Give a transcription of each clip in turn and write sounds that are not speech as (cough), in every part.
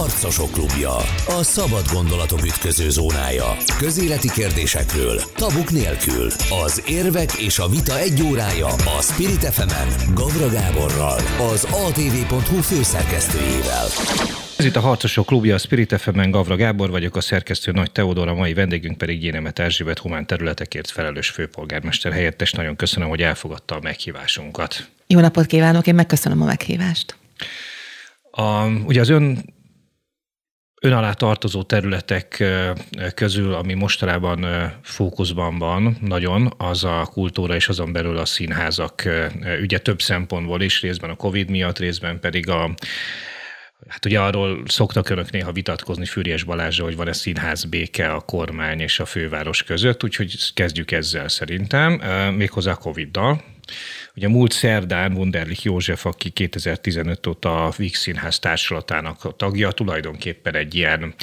Harcosok klubja. A szabad gondolatok ütköző zónája. Közéleti kérdésekről, tabuk nélkül. Az érvek és a vita egy órája a Spirit fm Gavra Gáborral, az atv.hu főszerkesztőjével. Ez itt a Harcosok klubja, a Spirit fm Gavra Gábor vagyok, a szerkesztő Nagy Teodor, a mai vendégünk pedig Gyénemet Erzsébet humán területekért felelős főpolgármester helyettes. Nagyon köszönöm, hogy elfogadta a meghívásunkat. Jó napot kívánok, én megköszönöm a meghívást. A, ugye az ön ön alá tartozó területek közül, ami mostanában fókuszban van nagyon, az a kultúra és azon belül a színházak ügye több szempontból is, részben a Covid miatt, részben pedig a Hát ugye arról szoktak önök néha vitatkozni Fűries Balázsa, hogy van-e színház béke a kormány és a főváros között, úgyhogy kezdjük ezzel szerintem, méghozzá a Covid-dal. Ugye múlt szerdán Wunderlich József, aki 2015 óta a Víg Színház társulatának a tagja, tulajdonképpen egy ilyen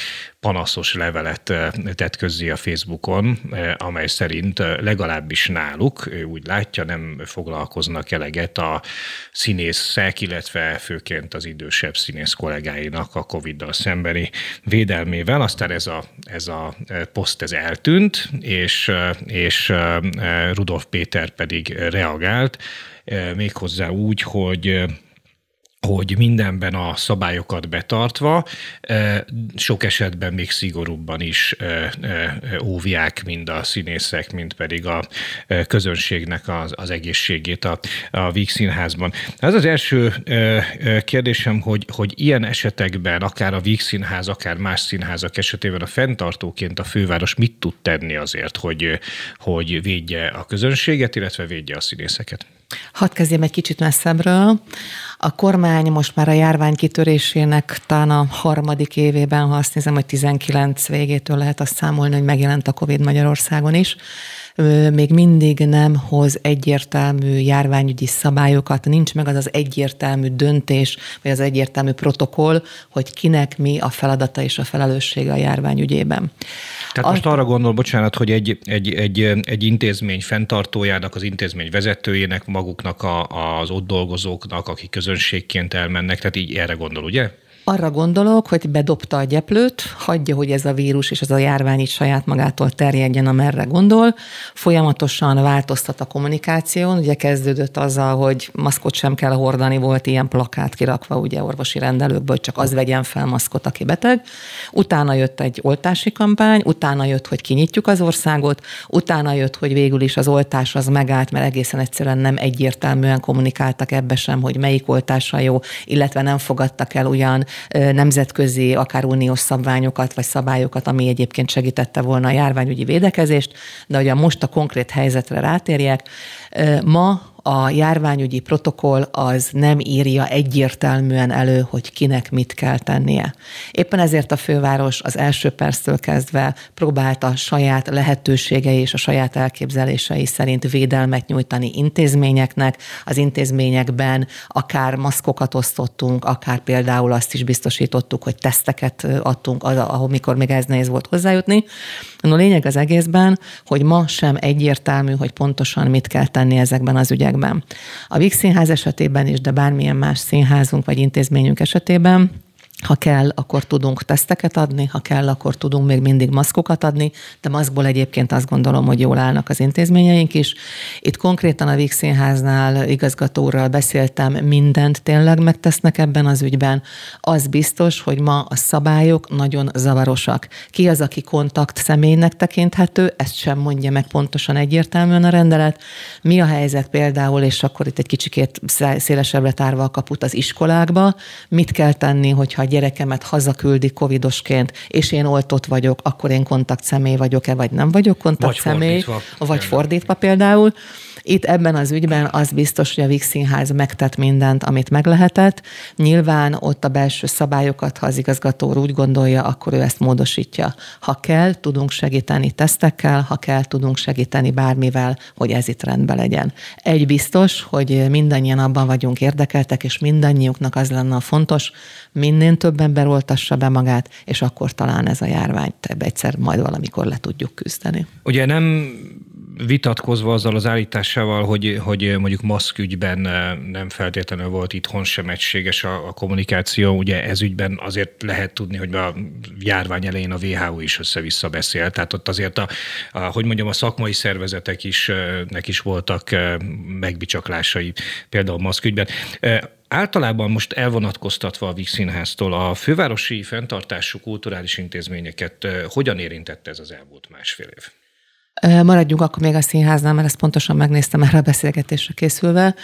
panaszos levelet tett közzé a Facebookon, amely szerint legalábbis náluk, úgy látja, nem foglalkoznak eleget a színészek, illetve főként az idősebb színész kollégáinak a Covid-dal szembeni védelmével. Aztán ez a, ez a poszt ez eltűnt, és, és Rudolf Péter pedig reagált, méghozzá úgy, hogy hogy mindenben a szabályokat betartva, sok esetben még szigorúbban is óvják mind a színészek, mind pedig a közönségnek az, az egészségét a, a Víg. Ez az első kérdésem, hogy, hogy ilyen esetekben, akár a Víg Színház, akár más színházak esetében a fenntartóként a főváros mit tud tenni azért, hogy, hogy védje a közönséget, illetve védje a színészeket? Hadd kezdjem egy kicsit messzebbről. A kormány most már a járvány kitörésének talán a harmadik évében, ha azt nézem, hogy 19 végétől lehet azt számolni, hogy megjelent a COVID Magyarországon is még mindig nem hoz egyértelmű járványügyi szabályokat, nincs meg az az egyértelmű döntés, vagy az egyértelmű protokoll, hogy kinek mi a feladata és a felelőssége a járványügyében. Tehát most arra gondol, bocsánat, hogy egy, egy, egy, egy intézmény fenntartójának, az intézmény vezetőjének, maguknak, a, az ott dolgozóknak, akik közönségként elmennek, tehát így erre gondol, ugye? Arra gondolok, hogy bedobta a gyeplőt, hagyja, hogy ez a vírus és ez a járvány is saját magától terjedjen, amerre gondol. Folyamatosan változtat a kommunikáción. Ugye kezdődött azzal, hogy maszkot sem kell hordani, volt ilyen plakát kirakva ugye orvosi rendelőkből, hogy csak az vegyen fel maszkot, aki beteg. Utána jött egy oltási kampány, utána jött, hogy kinyitjuk az országot, utána jött, hogy végül is az oltás az megállt, mert egészen egyszerűen nem egyértelműen kommunikáltak ebbe sem, hogy melyik oltása jó, illetve nem fogadtak el olyan nemzetközi, akár uniós szabványokat vagy szabályokat, ami egyébként segítette volna a járványügyi védekezést, de a most a konkrét helyzetre rátérjek, ma a járványügyi protokoll az nem írja egyértelműen elő, hogy kinek mit kell tennie. Éppen ezért a főváros az első perctől kezdve próbálta saját lehetőségei és a saját elképzelései szerint védelmet nyújtani intézményeknek. Az intézményekben akár maszkokat osztottunk, akár például azt is biztosítottuk, hogy teszteket adtunk, ahol mikor még ez nehéz volt hozzájutni. No, lényeg az egészben, hogy ma sem egyértelmű, hogy pontosan mit kell tenni ezekben az ügyekben. A Vix Színház esetében is, de bármilyen más színházunk vagy intézményünk esetében ha kell, akkor tudunk teszteket adni, ha kell, akkor tudunk még mindig maszkokat adni, de maszkból egyébként azt gondolom, hogy jól állnak az intézményeink is. Itt konkrétan a Víg Színháznál igazgatóral beszéltem, mindent tényleg megtesznek ebben az ügyben. Az biztos, hogy ma a szabályok nagyon zavarosak. Ki az, aki kontakt személynek tekinthető, ezt sem mondja meg pontosan egyértelműen a rendelet. Mi a helyzet például, és akkor itt egy kicsikét szélesebbre tárva a kaput az iskolákba, mit kell tenni, hogyha gyerekemet hazaküldi covidosként, és én oltott vagyok, akkor én kontakt személy vagyok-e, vagy nem vagyok kontakt vagy személy, fordítva. vagy fordítva például. Itt ebben az ügyben az biztos, hogy a Vix Színház megtett mindent, amit meg lehetett. Nyilván ott a belső szabályokat, ha az igazgató úgy gondolja, akkor ő ezt módosítja. Ha kell, tudunk segíteni tesztekkel, ha kell, tudunk segíteni bármivel, hogy ez itt rendben legyen. Egy biztos, hogy mindannyian abban vagyunk érdekeltek, és mindannyiuknak az lenne a fontos, minél több ember oltassa be magát, és akkor talán ez a járványt egyszer majd valamikor le tudjuk küzdeni. Ugye nem vitatkozva azzal az állításával, hogy, hogy mondjuk maszkügyben nem feltétlenül volt itthon sem egységes a, a kommunikáció. Ugye ez ügyben azért lehet tudni, hogy a járvány elején a WHO is össze-vissza beszél. Tehát ott azért a, a, hogy mondjam, a szakmai szervezetek is, nek is voltak megbicsaklásai, például maszkügyben. Általában most elvonatkoztatva a Víg Színháztól a fővárosi fenntartású kulturális intézményeket hogyan érintette ez az elmúlt másfél év? Maradjunk akkor még a színháznál, mert ezt pontosan megnéztem már a beszélgetésre készülve.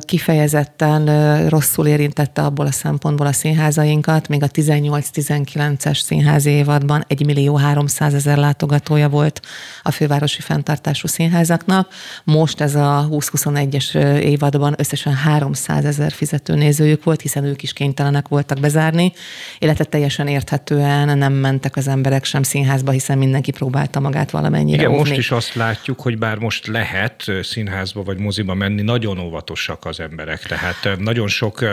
Kifejezetten rosszul érintette abból a szempontból a színházainkat, még a 18-19-es színházi évadban 1 millió 300 ezer látogatója volt a fővárosi fenntartású színházaknak. Most ez a 20-21-es évadban összesen 300 ezer fizetőnézőjük volt, hiszen ők is kénytelenek voltak bezárni, illetve teljesen érthetően nem mentek az emberek sem színházba, hiszen mindenki próbálta magát valami valamennyire Igen, óvni. most is azt látjuk, hogy bár most lehet színházba vagy moziba menni, nagyon óvatosak az emberek. Tehát nagyon sok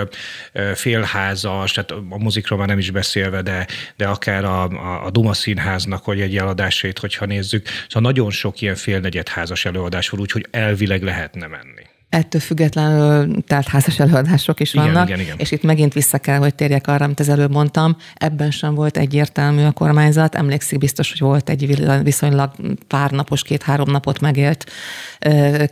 félházas, tehát a mozikról már nem is beszélve, de, de akár a, a, a Duma színháznak, vagy egy eladásait, hogyha nézzük. Szóval nagyon sok ilyen félnegyedházas előadás van, úgyhogy elvileg lehetne menni. Ettől függetlenül tehát házas előadások is igen, vannak, igen, igen. és itt megint vissza kell, hogy térjek arra, amit az előbb mondtam, ebben sem volt egyértelmű a kormányzat. Emlékszik biztos, hogy volt egy viszonylag pár napos, két-három napot megélt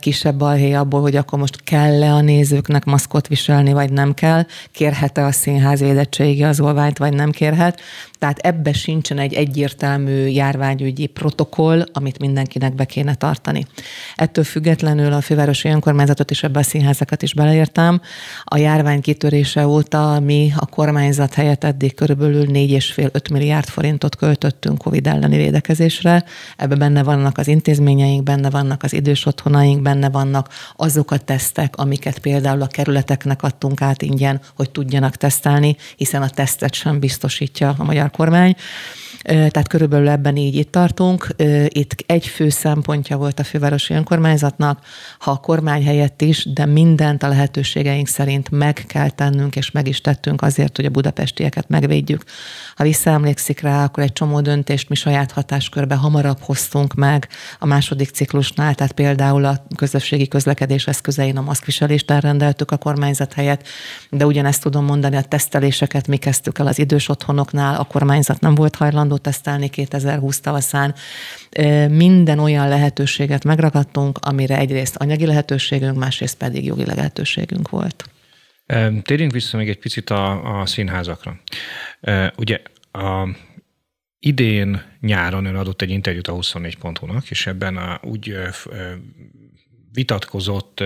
kisebb balhé abból, hogy akkor most kell-e a nézőknek maszkot viselni, vagy nem kell, kérhet-e a színház védettségi olványt, vagy nem kérhet. Tehát ebbe sincsen egy egyértelmű járványügyi protokoll, amit mindenkinek be kéne tartani. Ettől függetlenül a fővárosi önkormányzatot és ebbe a színházakat is beleértem. A járvány kitörése óta mi a kormányzat helyett eddig körülbelül 4,5-5 milliárd forintot költöttünk COVID elleni védekezésre. Ebbe benne vannak az intézményeink, benne vannak az idős otthonaink, benne vannak azok a tesztek, amiket például a kerületeknek adtunk át ingyen, hogy tudjanak tesztelni, hiszen a tesztet sem biztosítja a magyar kormány. Tehát körülbelül ebben így itt tartunk. Itt egy fő szempontja volt a fővárosi önkormányzatnak, ha a kormány helyett is, de mindent a lehetőségeink szerint meg kell tennünk, és meg is tettünk azért, hogy a budapestieket megvédjük. Ha visszaemlékszik rá, akkor egy csomó döntést mi saját hatáskörbe hamarabb hoztunk meg a második ciklusnál, tehát például a közösségi közlekedés eszközein a maszkviselést elrendeltük a kormányzat helyett, de ugyanezt tudom mondani, a teszteléseket mi kezdtük el az idős otthonoknál, a kormányzat nem volt hajlandó tesztelni 2020 tavaszán. Minden olyan lehetőséget megragadtunk, amire egyrészt anyagi lehetőségünk, másrészt pedig jogi lehetőségünk volt. Térjünk vissza még egy picit a, a színházakra. Ugye a idén nyáron ön adott egy interjút a 24.hu-nak, és ebben a, úgy vitatkozott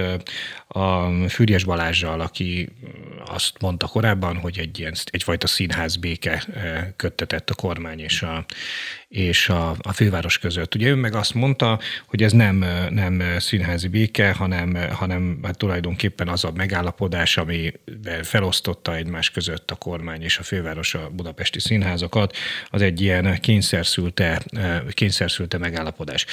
a Füriyes Balázsjal, aki azt mondta korábban, hogy egy ilyen, egyfajta színház béke köttetett a kormány és a, és a, a főváros között. Ugye ő meg azt mondta, hogy ez nem, nem színházi béke, hanem, hanem hát tulajdonképpen az a megállapodás, ami felosztotta egymás között a kormány és a főváros a budapesti színházakat, az egy ilyen kényszerszülte, kényszerszülte megállapodás.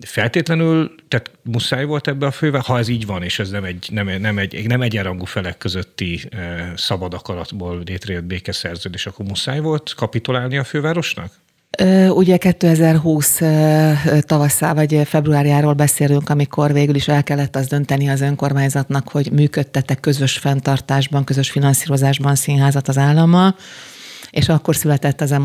Feltétlenül, tehát muszáj volt ebbe a fővel, ha ez így van, és ez nem egy, nem, nem egy, nem egyenrangú felek közötti szabad akaratból létrejött békeszerződés, akkor muszáj volt kapitulálni a fővárosnak? Ugye 2020 tavasszá vagy februárjáról beszélünk, amikor végül is el kellett az dönteni az önkormányzatnak, hogy működtete közös fenntartásban, közös finanszírozásban színházat az állammal és akkor született az a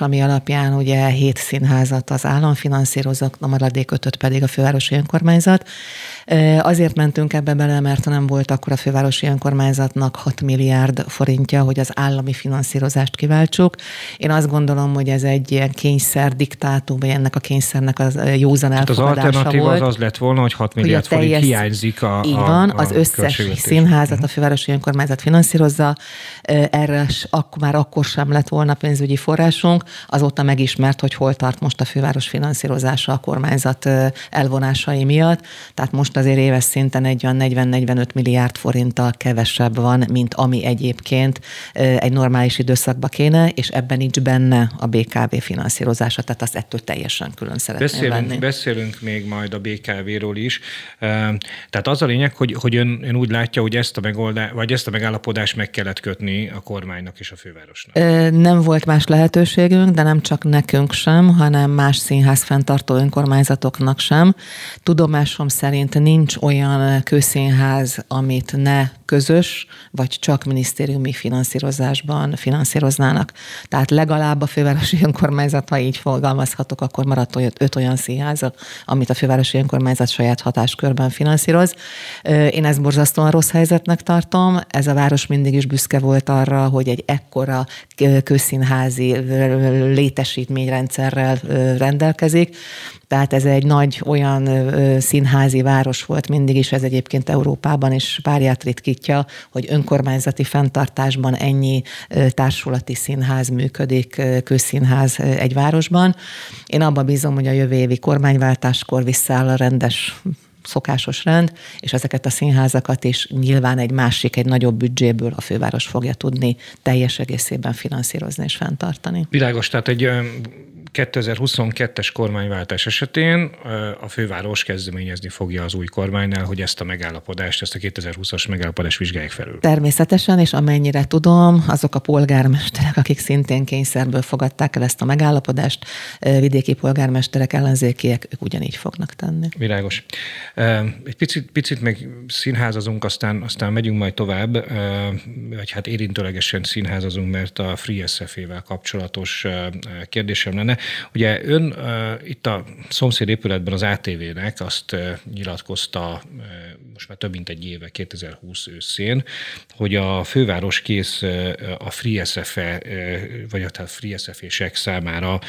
ami alapján ugye hét színházat az állam finanszírozott, a maradék ötöt pedig a fővárosi önkormányzat. Azért mentünk ebbe bele, mert nem volt akkor a fővárosi önkormányzatnak 6 milliárd forintja, hogy az állami finanszírozást kiváltsuk. Én azt gondolom, hogy ez egy ilyen kényszer diktátum, vagy ennek a kényszernek az józan elfogadása Az alternatíva volt, az az lett volna, hogy 6 milliárd hogy forint hiányzik a Így van, a, a az összes színházat a fővárosi önkormányzat finanszírozza. Erre akkor már akkor sem lett volna pénzügyi forrásunk. Azóta megismert, hogy hol tart most a főváros finanszírozása a kormányzat elvonásai miatt. Tehát most most azért éves szinten egy olyan 40-45 milliárd forinttal kevesebb van, mint ami egyébként egy normális időszakban kéne, és ebben nincs benne a BKV finanszírozása, tehát azt ettől teljesen külön szeretném beszélünk, venni. Beszélünk még majd a BKV-ról is. Tehát az a lényeg, hogy, hogy ön, ön úgy látja, hogy ezt a megoldás, vagy ezt a megállapodást meg kellett kötni a kormánynak és a fővárosnak. Nem volt más lehetőségünk, de nem csak nekünk sem, hanem más színház fenntartó önkormányzatoknak sem. Tudomásom szerint nincs olyan kőszínház, amit ne közös, vagy csak minisztériumi finanszírozásban finanszíroznának. Tehát legalább a fővárosi önkormányzat, ha így fogalmazhatok, akkor maradt öt olyan színház, amit a fővárosi önkormányzat saját hatáskörben finanszíroz. Én ezt borzasztóan rossz helyzetnek tartom. Ez a város mindig is büszke volt arra, hogy egy ekkora közszínházi létesítményrendszerrel rendelkezik. Tehát ez egy nagy olyan színházi város volt mindig is, ez egyébként Európában is párját ritkítja, hogy önkormányzati fenntartásban ennyi társulati színház működik, közszínház egy városban. Én abban bízom, hogy a jövő évi kormányváltáskor visszaáll a rendes szokásos rend, és ezeket a színházakat is nyilván egy másik, egy nagyobb büdzséből a főváros fogja tudni teljes egészében finanszírozni és fenntartani. Világos, tehát egy 2022-es kormányváltás esetén a főváros kezdeményezni fogja az új kormánynál, hogy ezt a megállapodást, ezt a 2020-as megállapodást vizsgálják felül. Természetesen, és amennyire tudom, azok a polgármesterek, akik szintén kényszerből fogadták el ezt a megállapodást, vidéki polgármesterek, ellenzékiek, ők ugyanígy fognak tenni. Világos. Egy picit, picit meg színházazunk, aztán, aztán megyünk majd tovább, vagy hát érintőlegesen színházazunk, mert a Free SF-vel kapcsolatos kérdésem lenne. Ugye ön itt a szomszéd épületben az ATV-nek azt nyilatkozta most már több mint egy éve, 2020 őszén, hogy a főváros kész a Free SFE, uh, vagy a Free SFE-sek számára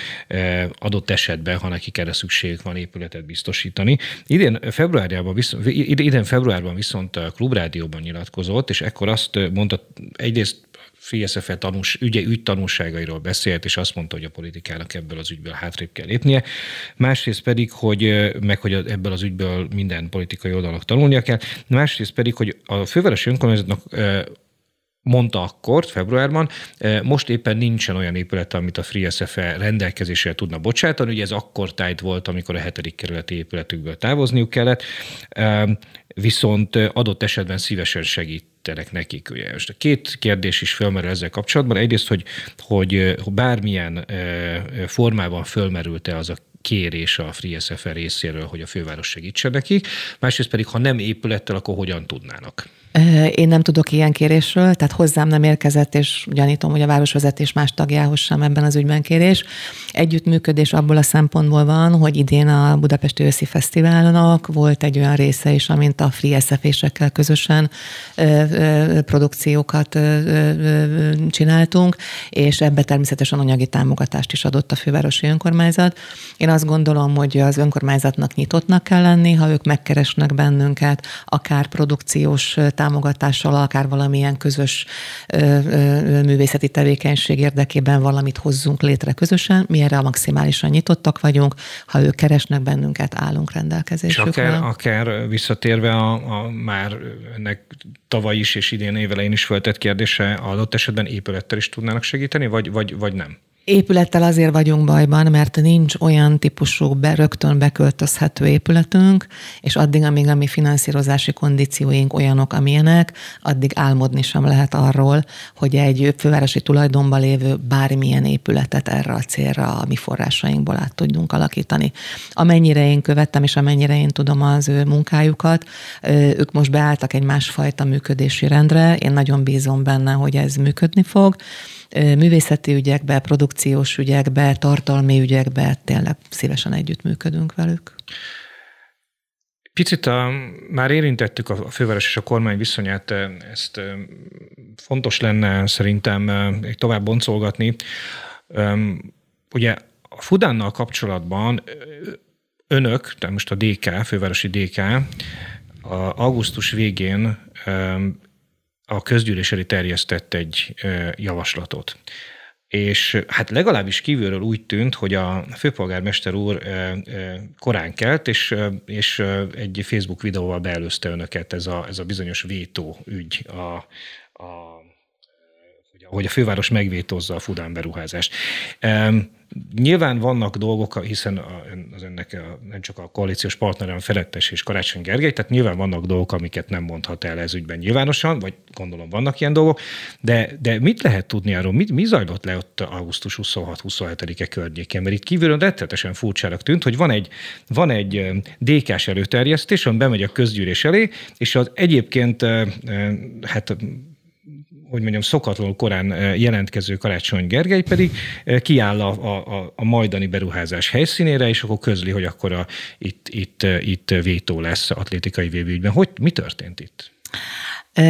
adott esetben, ha nekik erre szükség van, épületet biztosítani. Idén februárjában, viszont, idén februárban viszont a Klubrádióban nyilatkozott, és ekkor azt mondta, egyrészt FSF tanús, ügye, ügy tanulságairól beszélt, és azt mondta, hogy a politikának ebből az ügyből hátrébb kell lépnie. Másrészt pedig, hogy meg hogy ebből az ügyből minden politikai oldalnak tanulnia kell. Másrészt pedig, hogy a fővárosi önkormányzatnak mondta akkor, februárban, most éppen nincsen olyan épület, amit a FreeSFE rendelkezésre tudna bocsátani, ugye ez akkor tájt volt, amikor a hetedik kerületi épületükből távozniuk kellett, viszont adott esetben szívesen segít segítenek nekik. Ugye. Most a két kérdés is fölmerül ezzel kapcsolatban. Egyrészt, hogy, hogy bármilyen formában fölmerült-e az a kérés a FreeSFR részéről, hogy a főváros segítsen nekik, másrészt pedig, ha nem épülettel, akkor hogyan tudnának? Én nem tudok ilyen kérésről, tehát hozzám nem érkezett, és gyanítom, hogy a városvezetés más tagjához sem ebben az ügyben kérés. Együttműködés abból a szempontból van, hogy idén a Budapesti Őszi Fesztiválnak volt egy olyan része is, amint a Free SF-ésekkel közösen produkciókat csináltunk, és ebbe természetesen anyagi támogatást is adott a fővárosi önkormányzat. Én azt gondolom, hogy az önkormányzatnak nyitottnak kell lenni, ha ők megkeresnek bennünket, akár produkciós támogatással, akár valamilyen közös művészeti tevékenység érdekében valamit hozzunk létre közösen. Mi erre maximálisan nyitottak vagyunk. Ha ők keresnek bennünket, állunk rendelkezésükre. És akár, akár visszatérve a, a már ennek tavaly is és idén évelején is föltett kérdése, adott esetben épülettel is tudnának segíteni, vagy, vagy, vagy nem? Épülettel azért vagyunk bajban, mert nincs olyan típusú be, rögtön beköltözhető épületünk, és addig, amíg a mi finanszírozási kondícióink olyanok, amilyenek, addig álmodni sem lehet arról, hogy egy fővárosi tulajdonban lévő bármilyen épületet erre a célra a mi forrásainkból át tudjunk alakítani. Amennyire én követtem, és amennyire én tudom az ő munkájukat, ők most beálltak egy másfajta működési rendre. Én nagyon bízom benne, hogy ez működni fog művészeti ügyekbe, produkciós ügyekbe, tartalmi ügyekbe tényleg szívesen együttműködünk velük. Picit a, már érintettük a főváros és a kormány viszonyát, ezt fontos lenne szerintem tovább boncolgatni. Ugye a Fudánnal kapcsolatban önök, tehát most a DK, fővárosi DK, a augusztus végén a közgyűlés elé terjesztett egy javaslatot. És hát legalábbis kívülről úgy tűnt, hogy a főpolgármester úr korán kelt, és, és egy Facebook videóval beelőzte önöket ez a, ez a bizonyos vétó ügy a, a hogy a főváros megvétózza a Fudán beruházást. Nyilván vannak dolgok, hiszen az ennek a, nem csak a koalíciós partnerem Felettes és Karácsony Gergely, tehát nyilván vannak dolgok, amiket nem mondhat el ez ügyben nyilvánosan, vagy gondolom vannak ilyen dolgok, de, de mit lehet tudni arról, mit, mi zajlott le ott augusztus 26-27-e környékén? Mert itt kívülön rettetesen furcsának tűnt, hogy van egy, van egy DK-s előterjesztés, ami bemegy a közgyűlés elé, és az egyébként hát hogy mondjam, szokatlanul korán jelentkező Karácsony Gergely pedig kiáll a, a, a majdani beruházás helyszínére, és akkor közli, hogy akkor a, itt, itt, itt vétó lesz atlétikai védőügyben. Hogy mi történt itt?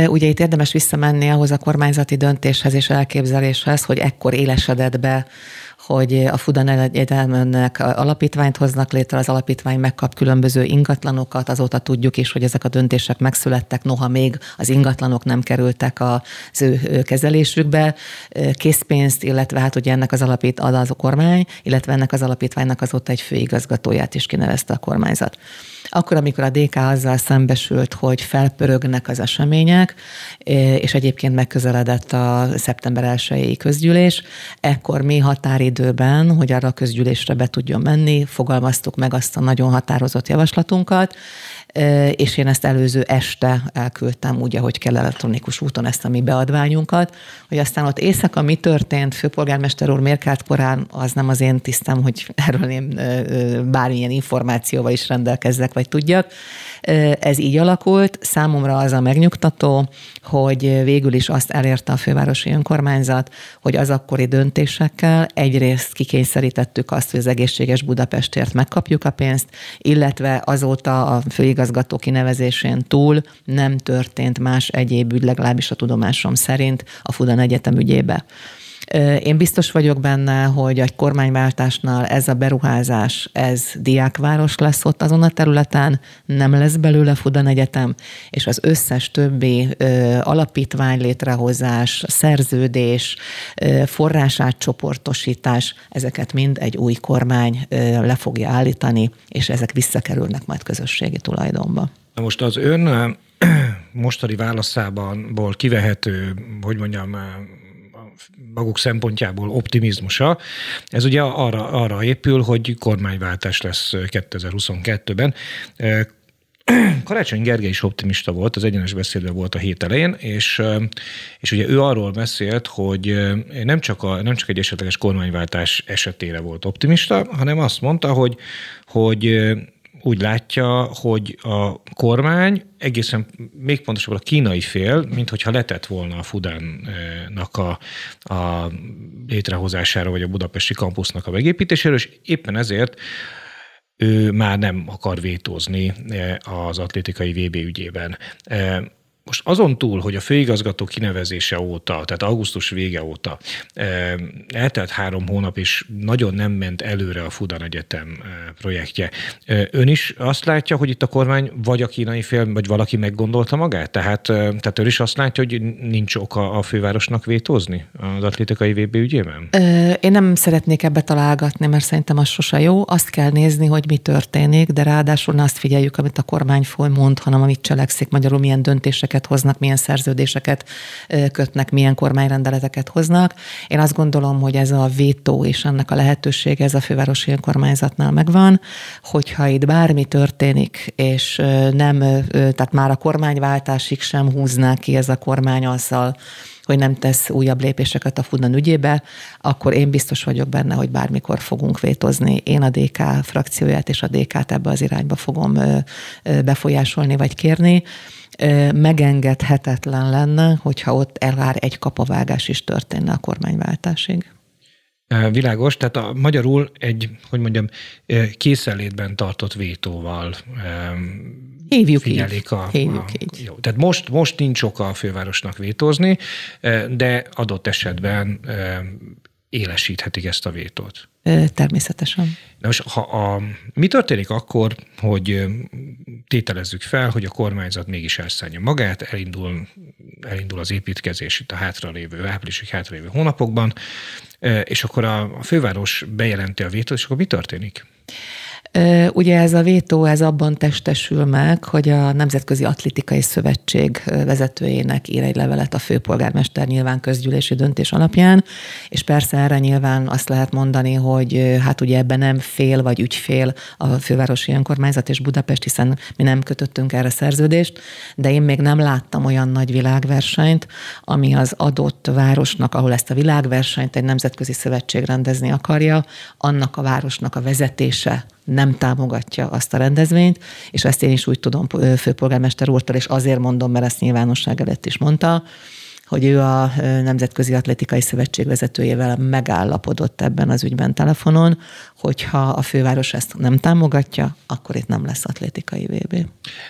Ugye itt érdemes visszamenni ahhoz a kormányzati döntéshez és elképzeléshez, hogy ekkor élesedett be hogy a Fudan Egyetemnek alapítványt hoznak létre, az alapítvány megkap különböző ingatlanokat, azóta tudjuk is, hogy ezek a döntések megszülettek, noha még az ingatlanok nem kerültek az ő kezelésükbe. Készpénzt, illetve hát ugye ennek az alapít ad az a kormány, illetve ennek az alapítványnak azóta egy főigazgatóját is kinevezte a kormányzat. Akkor, amikor a DK azzal szembesült, hogy felpörögnek az események, és egyébként megközeledett a szeptember 1 közgyűlés, ekkor mi határidőben, hogy arra a közgyűlésre be tudjon menni, fogalmaztuk meg azt a nagyon határozott javaslatunkat, és én ezt előző este elküldtem úgy, ahogy kell elektronikus úton ezt a mi beadványunkat, hogy aztán ott éjszaka mi történt, főpolgármester úr miért korán, az nem az én tisztem, hogy erről én bármilyen információval is rendelkezzek, vagy tudjak. Ez így alakult. Számomra az a megnyugtató, hogy végül is azt elérte a fővárosi önkormányzat, hogy az akkori döntésekkel egyrészt kikényszerítettük azt, hogy az egészséges Budapestért megkapjuk a pénzt, illetve azóta a főigazgató kinevezésén túl nem történt más egyéb ügy, legalábbis a tudomásom szerint a Fudan Egyetem ügyébe. Én biztos vagyok benne, hogy egy kormányváltásnál ez a beruházás, ez diákváros lesz ott azon a területen, nem lesz belőle Fudan Egyetem, és az összes többi ö, alapítvány létrehozás, szerződés, ö, forrásátcsoportosítás, ezeket mind egy új kormány ö, le fogja állítani, és ezek visszakerülnek majd közösségi tulajdonba. Na most az ön (clears throat) mostani válaszában kivehető, hogy mondjam, maguk szempontjából optimizmusa. Ez ugye arra, arra épül, hogy kormányváltás lesz 2022-ben. (clears throat) Karácsony Gergely is optimista volt, az egyenes beszédben volt a hét elején, és, és ugye ő arról beszélt, hogy nem csak, a, nem csak egy esetleges kormányváltás esetére volt optimista, hanem azt mondta, hogy, hogy úgy látja, hogy a kormány egészen még pontosabban a kínai fél, mint hogyha letett volna a Fudánnak a, a létrehozására, vagy a budapesti kampusznak a megépítéséről, és éppen ezért ő már nem akar vétózni az atlétikai VB ügyében. Most azon túl, hogy a főigazgató kinevezése óta, tehát augusztus vége óta eltelt három hónap, és nagyon nem ment előre a Fudan Egyetem projektje. Ön is azt látja, hogy itt a kormány vagy a kínai fél, vagy valaki meggondolta magát? Tehát, tehát ön is azt látja, hogy nincs oka a fővárosnak vétózni az atlétikai VB ügyében? Én nem szeretnék ebbe találgatni, mert szerintem az sose jó. Azt kell nézni, hogy mi történik, de ráadásul ne azt figyeljük, amit a kormány mond, hanem amit cselekszik, magyarul milyen döntések döntéseket hoznak, milyen szerződéseket kötnek, milyen kormányrendeleteket hoznak. Én azt gondolom, hogy ez a vétó és ennek a lehetősége ez a fővárosi önkormányzatnál megvan, hogyha itt bármi történik, és nem, tehát már a kormányváltásig sem húzná ki ez a kormány azzal, hogy nem tesz újabb lépéseket a Fudan ügyébe, akkor én biztos vagyok benne, hogy bármikor fogunk vétozni. Én a DK frakcióját és a DK-t ebbe az irányba fogom befolyásolni vagy kérni megengedhetetlen lenne, hogyha ott elvár egy kapavágás is történne a kormányváltásig. Világos, tehát a magyarul egy, hogy mondjam, készenlétben tartott vétóval Hívjuk figyelik. A, Hívjuk a, így. Jó, tehát most, most nincs oka a fővárosnak vétózni, de adott esetben élesíthetik ezt a vétót. Természetesen. Na most, ha a, mi történik akkor, hogy tételezzük fel, hogy a kormányzat mégis elszállja magát, elindul, elindul az építkezés itt a hátralévő, áprilisig hátralévő hónapokban, és akkor a, a főváros bejelenti a vétót, és akkor mi történik? Ugye ez a vétó, ez abban testesül meg, hogy a Nemzetközi Atlétikai Szövetség vezetőjének ír egy levelet a főpolgármester nyilván közgyűlési döntés alapján, és persze erre nyilván azt lehet mondani, hogy hát ugye ebben nem fél vagy ügyfél a fővárosi önkormányzat és Budapest, hiszen mi nem kötöttünk erre szerződést, de én még nem láttam olyan nagy világversenyt, ami az adott városnak, ahol ezt a világversenyt egy nemzetközi szövetség rendezni akarja, annak a városnak a vezetése nem támogatja azt a rendezvényt, és ezt én is úgy tudom főpolgármester úrtól, és azért mondom, mert ezt nyilvánosság előtt is mondta, hogy ő a Nemzetközi Atlétikai Szövetség vezetőjével megállapodott ebben az ügyben telefonon, hogyha a főváros ezt nem támogatja, akkor itt nem lesz atlétikai VB.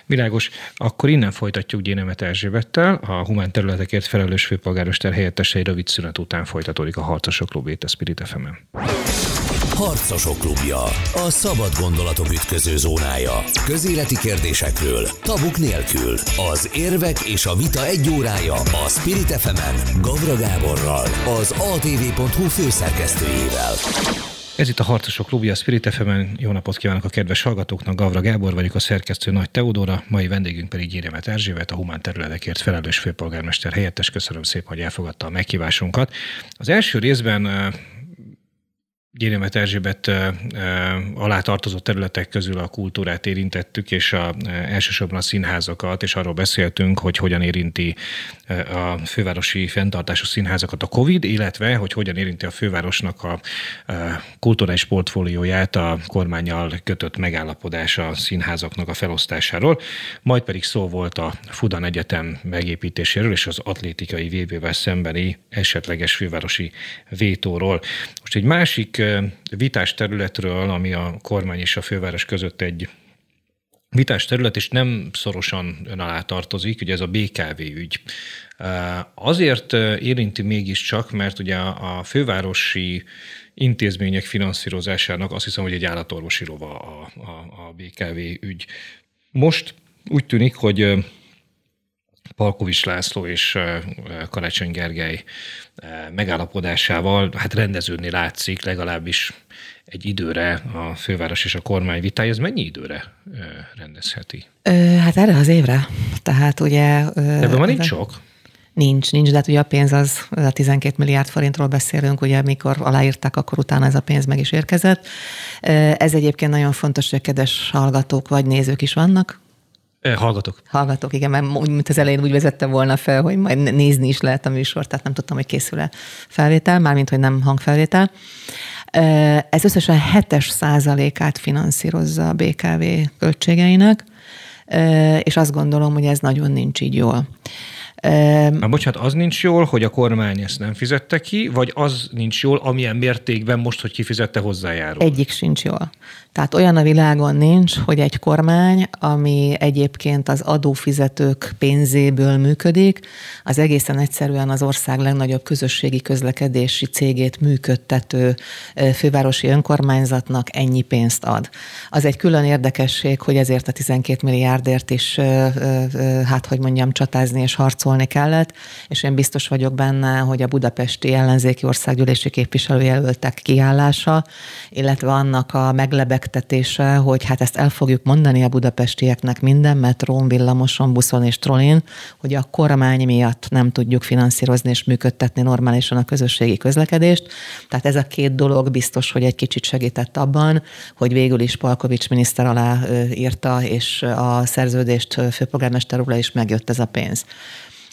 Világos. Akkor innen folytatjuk Gyénemet Erzsébettel. A humán területekért felelős főpolgármester helyettese rövid szünet után folytatódik a Harcosok Klubét a Spirit fm Harcosok klubja. A szabad gondolatok ütköző zónája. Közéleti kérdésekről, tabuk nélkül. Az érvek és a vita egy órája a Spirit fm Gavra Gáborral, az atv.hu főszerkesztőjével. Ez itt a Harcosok Klubja, a Spirit fm Jó napot kívánok a kedves hallgatóknak. Gavra Gábor vagyok, a szerkesztő Nagy Teodóra, mai vendégünk pedig Gyéremet Erzsébet, a humán területekért felelős főpolgármester helyettes. Köszönöm szépen, hogy elfogadta a meghívásunkat. Az első részben Gyéremet Erzsébet alá tartozó területek közül a kultúrát érintettük, és a, elsősorban a színházakat, és arról beszéltünk, hogy hogyan érinti a fővárosi fenntartású színházakat a COVID, illetve hogy hogyan érinti a fővárosnak a, kulturális portfólióját a kormányjal kötött megállapodás a színházaknak a felosztásáról. Majd pedig szó volt a Fudan Egyetem megépítéséről és az atlétikai VB-vel szembeni esetleges fővárosi vétóról. Most egy másik vitás területről, ami a kormány és a főváros között egy vitás terület, és nem szorosan ön alá tartozik, ugye ez a BKV ügy. Azért érinti mégiscsak, mert ugye a fővárosi intézmények finanszírozásának azt hiszem, hogy egy állatorvosi rova a, a, a BKV ügy. Most úgy tűnik, hogy Palkovics László és Karácsony Gergely megállapodásával hát rendeződni látszik legalábbis egy időre a főváros és a kormány vitája. Ez mennyi időre rendezheti? Hát erre az évre. Tehát ugye... Ebben van nincs sok? Nincs, nincs, de hát ugye a pénz az, a 12 milliárd forintról beszélünk, ugye mikor aláírták, akkor utána ez a pénz meg is érkezett. Ez egyébként nagyon fontos, hogy kedves hallgatók vagy nézők is vannak, Hallgatok. Hallgatok, igen, mert úgy, mint az elején úgy vezette volna fel, hogy majd nézni is lehet a műsort, tehát nem tudtam, hogy készül-e felvétel, mármint, hogy nem hangfelvétel. Ez összesen 7 százalékát finanszírozza a BKV költségeinek, és azt gondolom, hogy ez nagyon nincs így jól. Na bocsánat, az nincs jól, hogy a kormány ezt nem fizette ki, vagy az nincs jól, amilyen mértékben most, hogy kifizette hozzájárul? Egyik sincs jól. Tehát olyan a világon nincs, hogy egy kormány, ami egyébként az adófizetők pénzéből működik, az egészen egyszerűen az ország legnagyobb közösségi közlekedési cégét működtető fővárosi önkormányzatnak ennyi pénzt ad. Az egy külön érdekesség, hogy ezért a 12 milliárdért is, hát hogy mondjam, csatázni és harcolni kellett, és én biztos vagyok benne, hogy a budapesti ellenzéki országgyűlési képviselőjelöltek kiállása, illetve annak a meglebek befektetése, hogy hát ezt el fogjuk mondani a budapestieknek minden metrón, villamoson, buszon és trolin, hogy a kormány miatt nem tudjuk finanszírozni és működtetni normálisan a közösségi közlekedést. Tehát ez a két dolog biztos, hogy egy kicsit segített abban, hogy végül is Palkovics miniszter alá írta, és a szerződést főpolgármester úrra is megjött ez a pénz.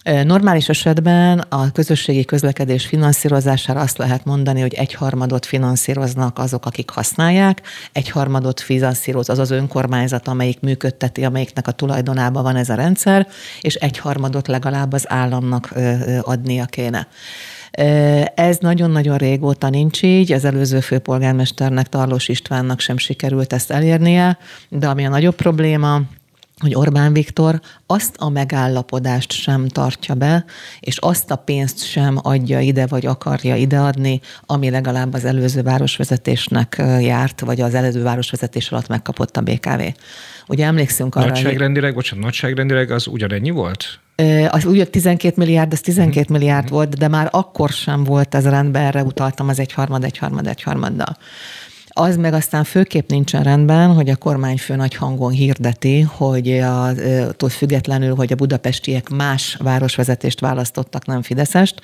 Normális esetben a közösségi közlekedés finanszírozására azt lehet mondani, hogy egyharmadot finanszíroznak azok, akik használják, egyharmadot finanszíroz az az önkormányzat, amelyik működteti, amelyiknek a tulajdonában van ez a rendszer, és egyharmadot legalább az államnak adnia kéne. Ez nagyon-nagyon régóta nincs így, az előző főpolgármesternek, Tarlós Istvánnak sem sikerült ezt elérnie, de ami a nagyobb probléma, hogy Orbán Viktor azt a megállapodást sem tartja be, és azt a pénzt sem adja ide, vagy akarja ideadni, ami legalább az előző városvezetésnek járt, vagy az előző városvezetés alatt megkapott a BKV. Ugye emlékszünk arra, Nagyságrendileg, bocsánat, nagyságrendileg az ugyanennyi volt? Az ugye 12 milliárd, ez 12 hmm. milliárd hmm. volt, de már akkor sem volt ez rendben, erre utaltam az egyharmad, egyharmad, egyharmaddal. Az meg aztán főképp nincsen rendben, hogy a kormányfő nagy hangon hirdeti, hogy attól függetlenül, hogy a budapestiek más városvezetést választottak, nem Fideszest,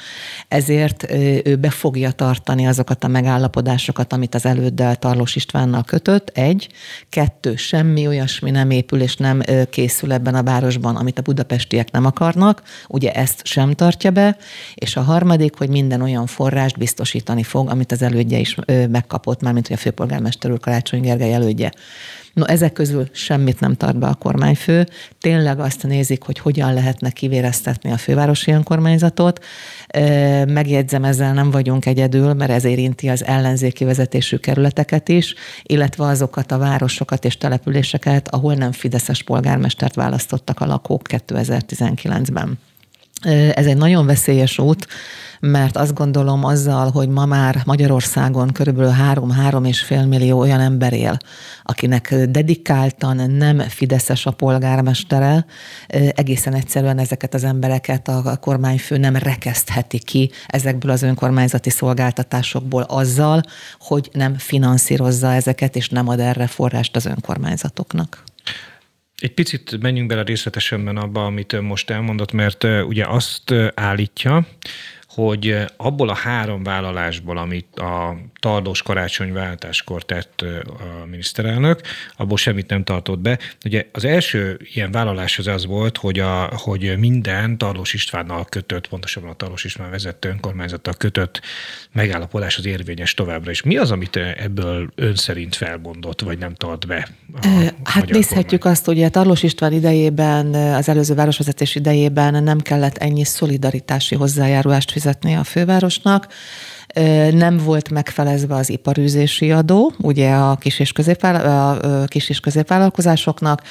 ezért ő be fogja tartani azokat a megállapodásokat, amit az előddel Tarlós Istvánnal kötött, egy. Kettő, semmi olyasmi nem épül és nem készül ebben a városban, amit a budapestiek nem akarnak, ugye ezt sem tartja be, és a harmadik, hogy minden olyan forrást biztosítani fog, amit az elődje is megkapott, mármint hogy a főpolgármester úr Karácsony Gergely elődje. No, ezek közül semmit nem tart be a kormányfő. Tényleg azt nézik, hogy hogyan lehetne kivéreztetni a fővárosi önkormányzatot. Megjegyzem, ezzel nem vagyunk egyedül, mert ez érinti az ellenzéki vezetésű kerületeket is, illetve azokat a városokat és településeket, ahol nem Fideszes polgármestert választottak a lakók 2019-ben. Ez egy nagyon veszélyes út, mert azt gondolom azzal, hogy ma már Magyarországon körülbelül 3-3 és fél millió olyan ember él, akinek dedikáltan nem Fideszes a polgármestere, egészen egyszerűen ezeket az embereket a kormányfő nem rekesztheti ki ezekből az önkormányzati szolgáltatásokból azzal, hogy nem finanszírozza ezeket, és nem ad erre forrást az önkormányzatoknak. Egy picit menjünk bele részletesebben abba, amit most elmondott, mert ugye azt állítja, hogy abból a három vállalásból, amit a tardós karácsonyváltáskor tett a miniszterelnök, abból semmit nem tartott be. Ugye az első ilyen vállalás az az volt, hogy, a, hogy minden Tarlós Istvánnal kötött, pontosabban a Tarlós István vezette önkormányzattal kötött megállapodás az érvényes továbbra is. Mi az, amit ebből ön szerint felmondott, vagy nem tart be? A hát nézhetjük kormány? azt, hogy a Tarlós István idejében, az előző városvezetés idejében nem kellett ennyi szolidaritási hozzájárulást fizetni a fővárosnak, nem volt megfelezve az iparűzési adó, ugye a kis és, a kis és középvállalkozásoknak,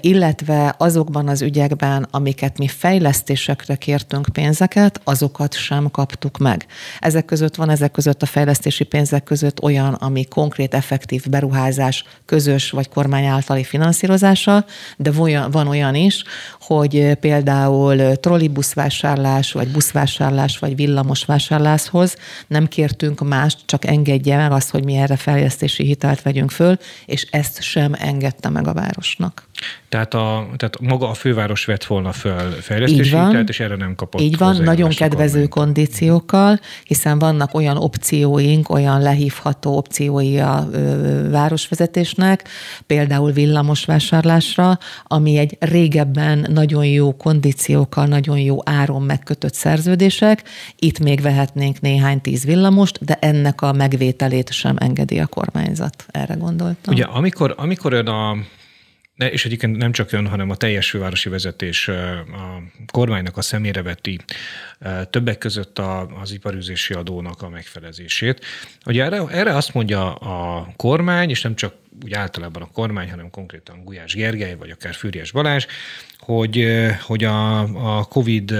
illetve azokban az ügyekben, amiket mi fejlesztésekre kértünk pénzeket, azokat sem kaptuk meg. Ezek között van, ezek között a fejlesztési pénzek között olyan, ami konkrét, effektív beruházás, közös vagy kormány általi finanszírozása, de van olyan is, hogy például trollibuszvásárlás, vagy buszvásárlás, vagy villamosvásárláshoz nem kértünk mást, csak engedje meg azt, hogy mi erre fejlesztési hitelt vegyünk föl, és ezt sem engedte meg a városnak. Tehát, a, tehát maga a főváros vett volna föl fejlesztési hitelt, és erre nem kapott. Így van, nagyon kedvező kondíciókkal, hiszen vannak olyan opcióink, olyan lehívható opciói a ö, városvezetésnek, például villamos vásárlásra, ami egy régebben nagyon jó kondíciókkal, nagyon jó áron megkötött szerződések. Itt még vehetnénk néhány tíz villamost, de ennek a megvételét sem engedi a kormányzat. Erre gondoltam. Ugye, amikor, amikor ön a és egyébként nem csak ön, hanem a teljes fővárosi vezetés a kormánynak a szemére veti többek között az iparűzési adónak a megfelezését. Ugye erre, erre azt mondja a kormány, és nem csak úgy általában a kormány, hanem konkrétan Gulyás Gergely, vagy akár Fűrjes Balázs, hogy, hogy a, a COVID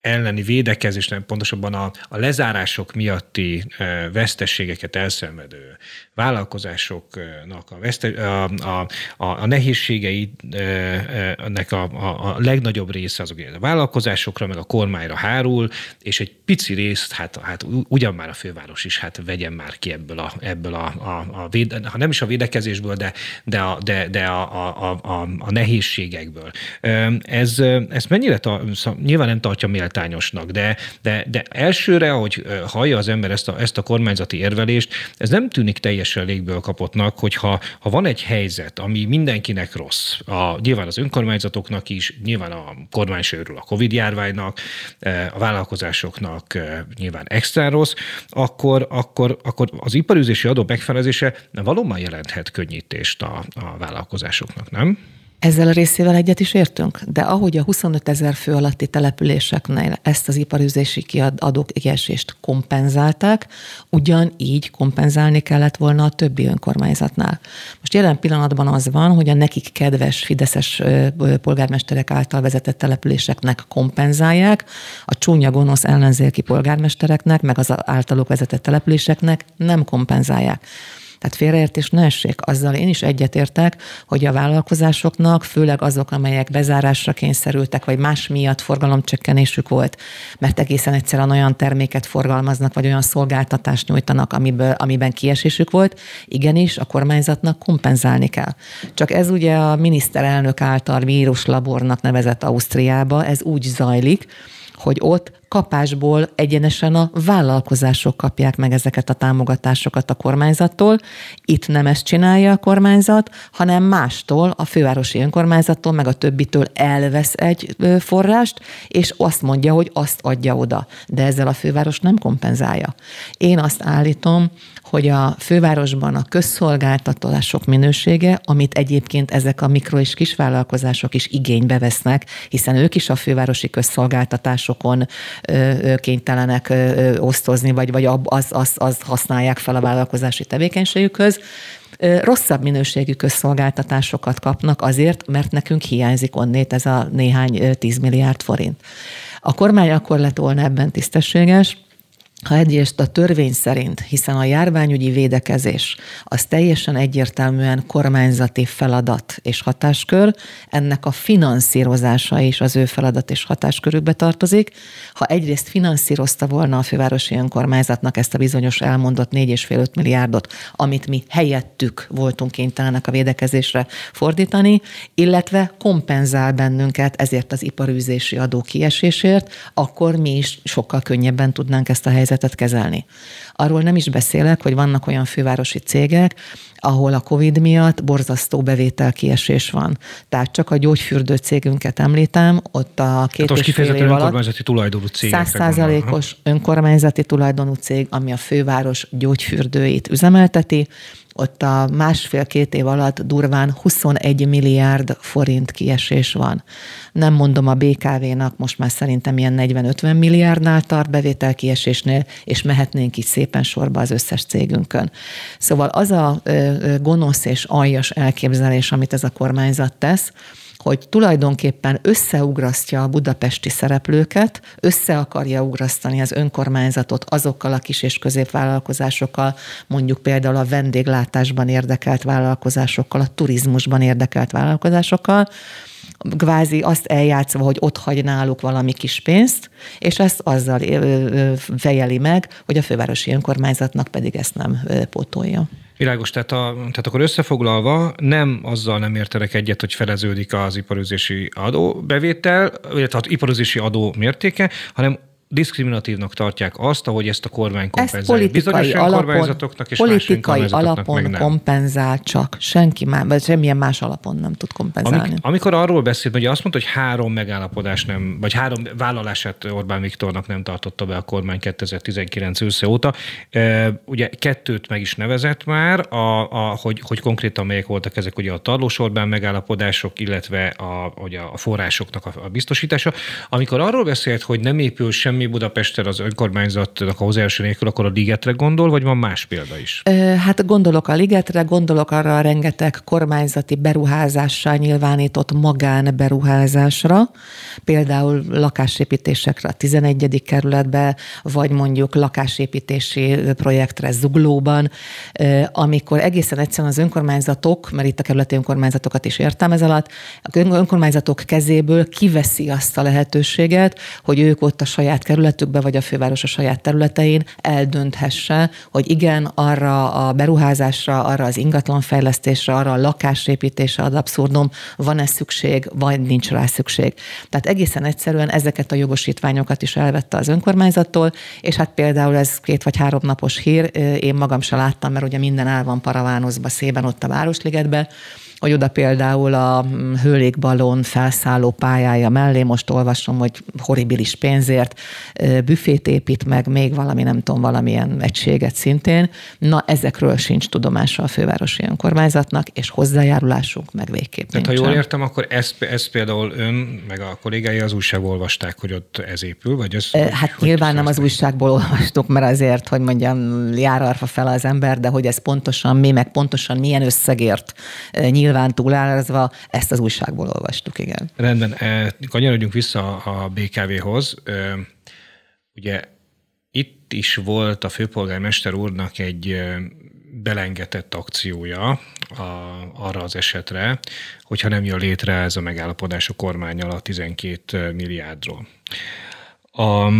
elleni védekezés, nem pontosabban a, a lezárások miatti vesztességeket elszenvedő vállalkozásoknak a, veszte, a, a, a, nehézségeinek a, a, a legnagyobb része azok a vállalkozásokra, meg a kormányra hárul, és egy pici részt, hát, hát ugyan már a főváros is, hát vegyen már ki ebből a, ebből a, a, a véde, ha nem is a védekezésből, de, de, a, de, de a, a, a, a nehézségekből. Ez, ez mennyire, ta, nyilván nem tartja méltányosnak, de, de, de elsőre, hogy hallja az ember ezt a, ezt a kormányzati érvelést, ez nem tűnik teljes teljesen légből kapottnak, hogyha ha van egy helyzet, ami mindenkinek rossz, a, nyilván az önkormányzatoknak is, nyilván a kormány a Covid járványnak, e, a vállalkozásoknak e, nyilván extra rossz, akkor, akkor, akkor az iparűzési adó megfelezése valóban jelenthet könnyítést a, a vállalkozásoknak, nem? Ezzel a részével egyet is értünk, de ahogy a 25 ezer fő alatti településeknél ezt az iparüzési kiadók kiesést kompenzálták, ugyanígy kompenzálni kellett volna a többi önkormányzatnál. Most jelen pillanatban az van, hogy a nekik kedves fideszes polgármesterek által vezetett településeknek kompenzálják, a csúnya gonosz ellenzéki polgármestereknek, meg az általuk vezetett településeknek nem kompenzálják. Tehát félreértés ne essék. Azzal én is egyetértek, hogy a vállalkozásoknak, főleg azok, amelyek bezárásra kényszerültek, vagy más miatt forgalomcsökkenésük volt, mert egészen egyszerűen olyan terméket forgalmaznak, vagy olyan szolgáltatást nyújtanak, amiből, amiben kiesésük volt, igenis a kormányzatnak kompenzálni kell. Csak ez ugye a miniszterelnök által víruslabornak nevezett Ausztriába, ez úgy zajlik, hogy ott kapásból egyenesen a vállalkozások kapják meg ezeket a támogatásokat a kormányzattól. Itt nem ezt csinálja a kormányzat, hanem mástól, a fővárosi önkormányzattól, meg a többitől elvesz egy forrást, és azt mondja, hogy azt adja oda. De ezzel a főváros nem kompenzálja. Én azt állítom, hogy a fővárosban a közszolgáltatások minősége, amit egyébként ezek a mikro- és kisvállalkozások is igénybe vesznek, hiszen ők is a fővárosi közszolgáltatásokon kénytelenek osztozni, vagy, vagy az, az, az használják fel a vállalkozási tevékenységükhöz, rosszabb minőségű közszolgáltatásokat kapnak azért, mert nekünk hiányzik onnét ez a néhány 10 milliárd forint. A kormány akkor lett volna ebben tisztességes, ha egyrészt a törvény szerint, hiszen a járványügyi védekezés az teljesen egyértelműen kormányzati feladat és hatáskör, ennek a finanszírozása is az ő feladat és hatáskörükbe tartozik. Ha egyrészt finanszírozta volna a fővárosi önkormányzatnak ezt a bizonyos elmondott 4,5-5 milliárdot, amit mi helyettük voltunk kénytelenek a védekezésre fordítani, illetve kompenzál bennünket ezért az iparűzési adó kiesésért, akkor mi is sokkal könnyebben tudnánk ezt a helyzetet helyzetet kezelni. Arról nem is beszélek, hogy vannak olyan fővárosi cégek, ahol a COVID miatt borzasztó bevételkiesés van. Tehát csak a gyógyfürdő cégünket említem, ott a két hát és fél év alatt önkormányzati tulajdonú cég. Százszázalékos önkormányzati tulajdonú cég, ami a főváros gyógyfürdőit üzemelteti, ott a másfél-két év alatt durván 21 milliárd forint kiesés van. Nem mondom a BKV-nak, most már szerintem ilyen 40-50 milliárdnál tart bevétel kiesésnél, és mehetnénk így szépen sorba az összes cégünkön. Szóval az a gonosz és aljas elképzelés, amit ez a kormányzat tesz, hogy tulajdonképpen összeugrasztja a budapesti szereplőket, össze akarja ugrasztani az önkormányzatot azokkal a kis és középvállalkozásokkal, mondjuk például a vendéglátásban érdekelt vállalkozásokkal, a turizmusban érdekelt vállalkozásokkal, kvázi azt eljátszva, hogy ott hagy náluk valami kis pénzt, és ezt azzal fejeli meg, hogy a fővárosi önkormányzatnak pedig ezt nem pótolja. Világos, tehát, a, tehát akkor összefoglalva nem azzal nem értenek egyet, hogy feleződik az iparőzési adóbevétel, illetve az iparőzési adó mértéke, hanem diszkriminatívnak tartják azt, ahogy ezt a kormány kompenzálja. Bizonyos önkormányzatoknak és politikai alapon meg nem. kompenzál csak. Senki már, vagy semmilyen más alapon nem tud kompenzálni. Amik, amikor arról beszélt, hogy azt mondta, hogy három megállapodás nem, vagy három vállalását Orbán Viktornak nem tartotta be a kormány 2019 ősze óta. Ugye kettőt meg is nevezett már, a, a, hogy, hogy konkrétan melyek voltak ezek, ugye a Tarlós Orbán megállapodások, illetve a, ugye a forrásoknak a, a biztosítása. Amikor arról beszélt, hogy nem épül sem semmi Budapesten az önkormányzatnak a hozzájárulása nélkül, akkor a ligetre gondol, vagy van más példa is? Hát gondolok a ligetre, gondolok arra a rengeteg kormányzati beruházással nyilvánított magánberuházásra, például lakásépítésekre a 11. kerületbe, vagy mondjuk lakásépítési projektre Zuglóban, amikor egészen egyszerűen az önkormányzatok, mert itt a kerületi önkormányzatokat is értem ez alatt, a önkormányzatok kezéből kiveszi azt a lehetőséget, hogy ők ott a saját kerületükbe, vagy a főváros a saját területein eldönthesse, hogy igen, arra a beruházásra, arra az ingatlanfejlesztésre, arra a lakásépítésre ad abszurdum, van-e szükség, vagy nincs rá szükség. Tehát egészen egyszerűen ezeket a jogosítványokat is elvette az önkormányzattól, és hát például ez két vagy három napos hír, én magam se láttam, mert ugye minden el van paravánozva szében ott a Városligetbe, hogy oda például a mm, hőlékbalon felszálló pályája mellé, most olvasom, hogy horribilis pénzért büfét épít meg, még valami, nem tudom, valamilyen egységet szintén. Na, ezekről sincs tudomása a fővárosi önkormányzatnak, és hozzájárulásunk meg végképp Tehát, ha jól értem, akkor ezt, ezt például ön, meg a kollégái az újságból olvasták, hogy ott ez épül, vagy ez? Hát hogy, nyilván nem az újságból olvastuk, mert azért, hogy mondjam, jár arra fel az ember, de hogy ez pontosan mi, meg pontosan milyen összegért nyilván nyilván túlárazva, ezt az újságból olvastuk, igen. Rendben, eh, kanyarodjunk vissza a BKV-hoz. Ugye itt is volt a főpolgármester úrnak egy belengetett akciója a, arra az esetre, hogyha nem jön létre ez a megállapodás a kormányal a 12 milliárdról. A,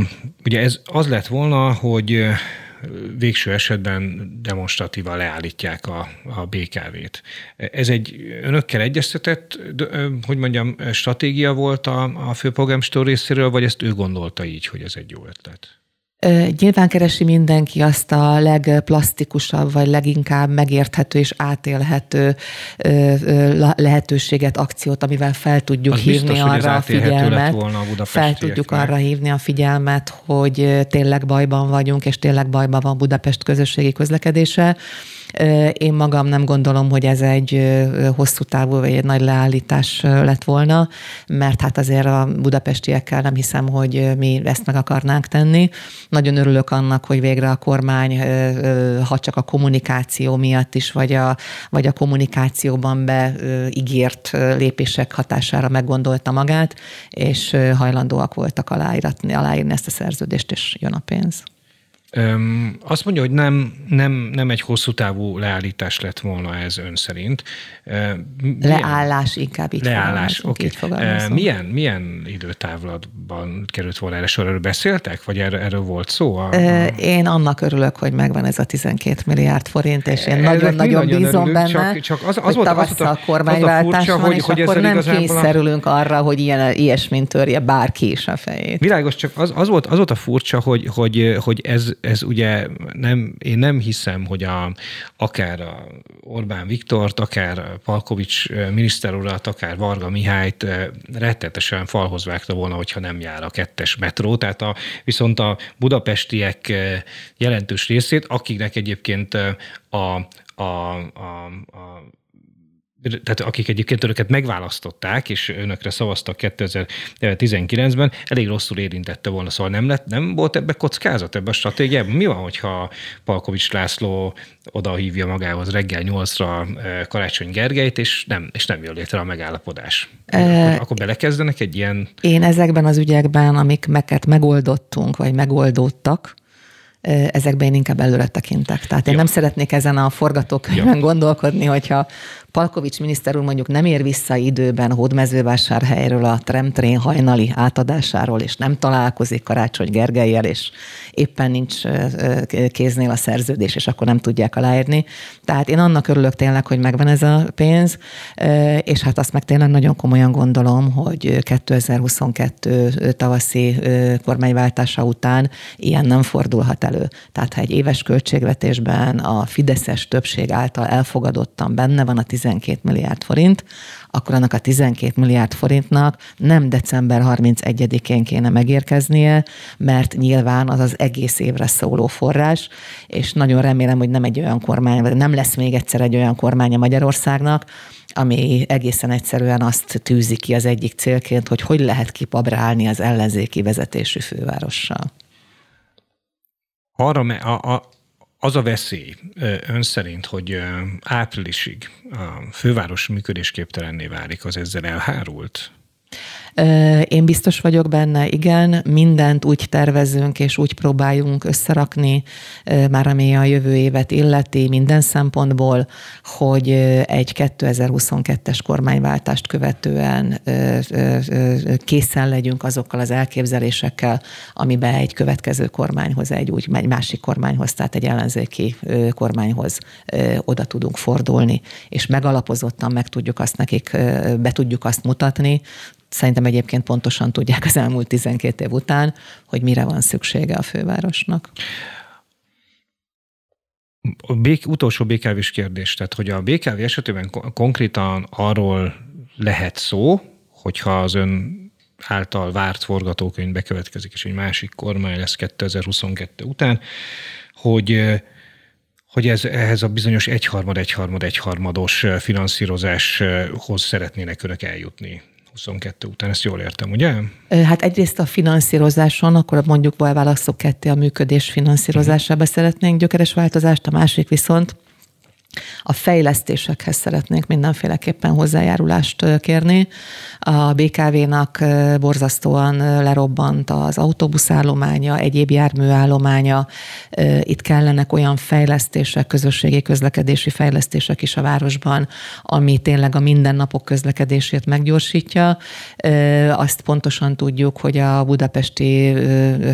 ugye ez az lett volna, hogy végső esetben demonstratívan leállítják a, a BKV-t. Ez egy önökkel egyeztetett, hogy mondjam, stratégia volt a, a főpolgármester részéről, vagy ezt ő gondolta így, hogy ez egy jó ötlet? Nyilván keresi mindenki azt a legplasztikusabb, vagy leginkább megérthető és átélhető lehetőséget, akciót, amivel fel tudjuk az hívni biztos, arra a figyelmet. A fel tudjuk arra hívni a figyelmet, hogy tényleg bajban vagyunk, és tényleg bajban van Budapest közösségi közlekedése. Én magam nem gondolom, hogy ez egy hosszú távú vagy egy nagy leállítás lett volna, mert hát azért a budapestiekkel nem hiszem, hogy mi ezt meg akarnánk tenni. Nagyon örülök annak, hogy végre a kormány, ha csak a kommunikáció miatt is, vagy a, vagy a kommunikációban beígért lépések hatására meggondolta magát, és hajlandóak voltak aláíratni, aláírni ezt a szerződést, és jön a pénz. Azt mondja, hogy nem, nem, nem egy hosszú távú leállítás lett volna ez ön szerint. Milyen, Leállás inkább így Leállás, oké. Okay. Milyen, milyen időtávlatban került volna erre sor? Erről beszéltek, vagy erről, erről volt szó? A. Én annak örülök, hogy megvan ez a 12 milliárd forint, és én nagyon-nagyon bízom örülünk, benne, csak, csak az, az hogy volt, az, a kormányváltás furcsa, van, hogy, és hogy akkor nem kényszerülünk a... arra, hogy ilyen, ilyesmint törje bárki is a fejét. Világos, csak az, az, volt, az volt a furcsa, hogy, hogy, hogy ez, ez ugye nem, én nem hiszem, hogy a, akár a Orbán Viktort, akár Palkovics miniszter urat, akár Varga Mihályt rettetesen falhoz vágta volna, hogyha nem jár a kettes metró. Tehát a, viszont a budapestiek jelentős részét, akiknek egyébként a, a, a, a tehát akik egyébként önöket megválasztották, és önökre szavaztak 2019-ben, elég rosszul érintette volna. Szóval nem, lett, nem volt ebbe kockázat, ebbe a stratégiában? Mi van, hogyha Palkovics László oda hívja magához reggel 8-ra eh, Karácsony Gergelyt, és nem, és nem jön létre a megállapodás? E, akkor, akkor belekezdenek egy ilyen... Én ezekben az ügyekben, amik meket megoldottunk, vagy megoldódtak, ezekben én inkább előre tekintek. Tehát én ja. nem szeretnék ezen a forgatókönyvben ja. gondolkodni, hogyha Palkovics miniszter úr mondjuk nem ér vissza időben Hódmezővásárhelyről a Tremtrén hajnali átadásáról, és nem találkozik Karácsony Gergelyel, és éppen nincs kéznél a szerződés, és akkor nem tudják aláírni. Tehát én annak örülök tényleg, hogy megvan ez a pénz, és hát azt meg tényleg nagyon komolyan gondolom, hogy 2022 tavaszi kormányváltása után ilyen nem fordulhat elő. Tehát ha egy éves költségvetésben a Fideszes többség által elfogadottan benne van a 12 milliárd forint, akkor annak a 12 milliárd forintnak nem december 31-én kéne megérkeznie, mert nyilván az az egész évre szóló forrás, és nagyon remélem, hogy nem egy olyan kormány, vagy nem lesz még egyszer egy olyan kormány a Magyarországnak, ami egészen egyszerűen azt tűzi ki az egyik célként, hogy hogy lehet kipabrálni az ellenzéki vezetésű fővárossal. Arra, a, a, az a veszély ön szerint, hogy áprilisig a főváros működésképtelenné válik, az ezzel elhárult? Én biztos vagyok benne, igen, mindent úgy tervezünk és úgy próbáljunk összerakni, már ami a jövő évet illeti minden szempontból, hogy egy 2022-es kormányváltást követően készen legyünk azokkal az elképzelésekkel, amiben egy következő kormányhoz, egy úgy egy másik kormányhoz, tehát egy ellenzéki kormányhoz oda tudunk fordulni, és megalapozottan meg tudjuk azt nekik, be tudjuk azt mutatni, Szerintem egyébként pontosan tudják az elmúlt 12 év után, hogy mire van szüksége a fővárosnak. A bék, utolsó bkv kérdés, tehát hogy a BKV esetében konkrétan arról lehet szó, hogyha az ön által várt forgatókönyv bekövetkezik, és egy másik kormány lesz 2022 után, hogy hogy ez, ehhez a bizonyos egyharmad, egyharmad, egyharmados finanszírozáshoz szeretnének önök eljutni 22 után, ezt jól értem, ugye? Hát egyrészt a finanszírozáson, akkor mondjuk válaszok ketté a működés finanszírozásába uh-huh. szeretnénk gyökeres változást, a másik viszont A fejlesztésekhez szeretnék mindenféleképpen hozzájárulást kérni. A BKV-nak borzasztóan lerobbant az autóbuszállománya, egyéb járműállománya. Itt kellenek olyan fejlesztések, közösségi közlekedési fejlesztések is a városban, ami tényleg a mindennapok közlekedését meggyorsítja. Azt pontosan tudjuk, hogy a Budapesti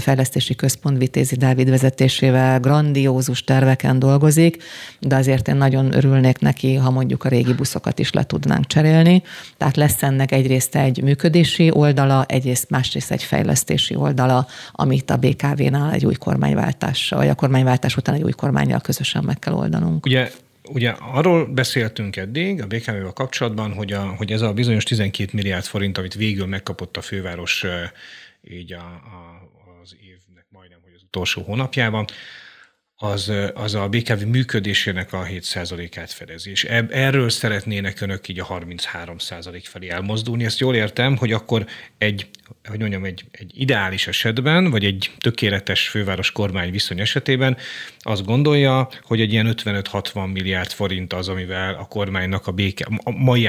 Fejlesztési Központ Vitézi Dávid vezetésével grandiózus terveken dolgozik, de azért én nagyon örülnék neki, ha mondjuk a régi buszokat is le tudnánk cserélni. Tehát lesz ennek egyrészt egy működési oldala, egyrészt másrészt egy fejlesztési oldala, amit a BKV-nál egy új kormányváltás, vagy a kormányváltás után egy új kormányjal közösen meg kell oldanunk. Ugye Ugye arról beszéltünk eddig a BKV-vel kapcsolatban, hogy, a, hogy ez a bizonyos 12 milliárd forint, amit végül megkapott a főváros így a, a, az évnek majdnem, hogy az utolsó hónapjában, az, az a BKV működésének a 7%-át fedezi. És erről szeretnének önök így a 33% felé elmozdulni. Ezt jól értem, hogy akkor egy, hogy mondjam, egy, egy ideális esetben, vagy egy tökéletes főváros kormány viszony esetében azt gondolja, hogy egy ilyen 55-60 milliárd forint az, amivel a kormánynak a, BK, a mai,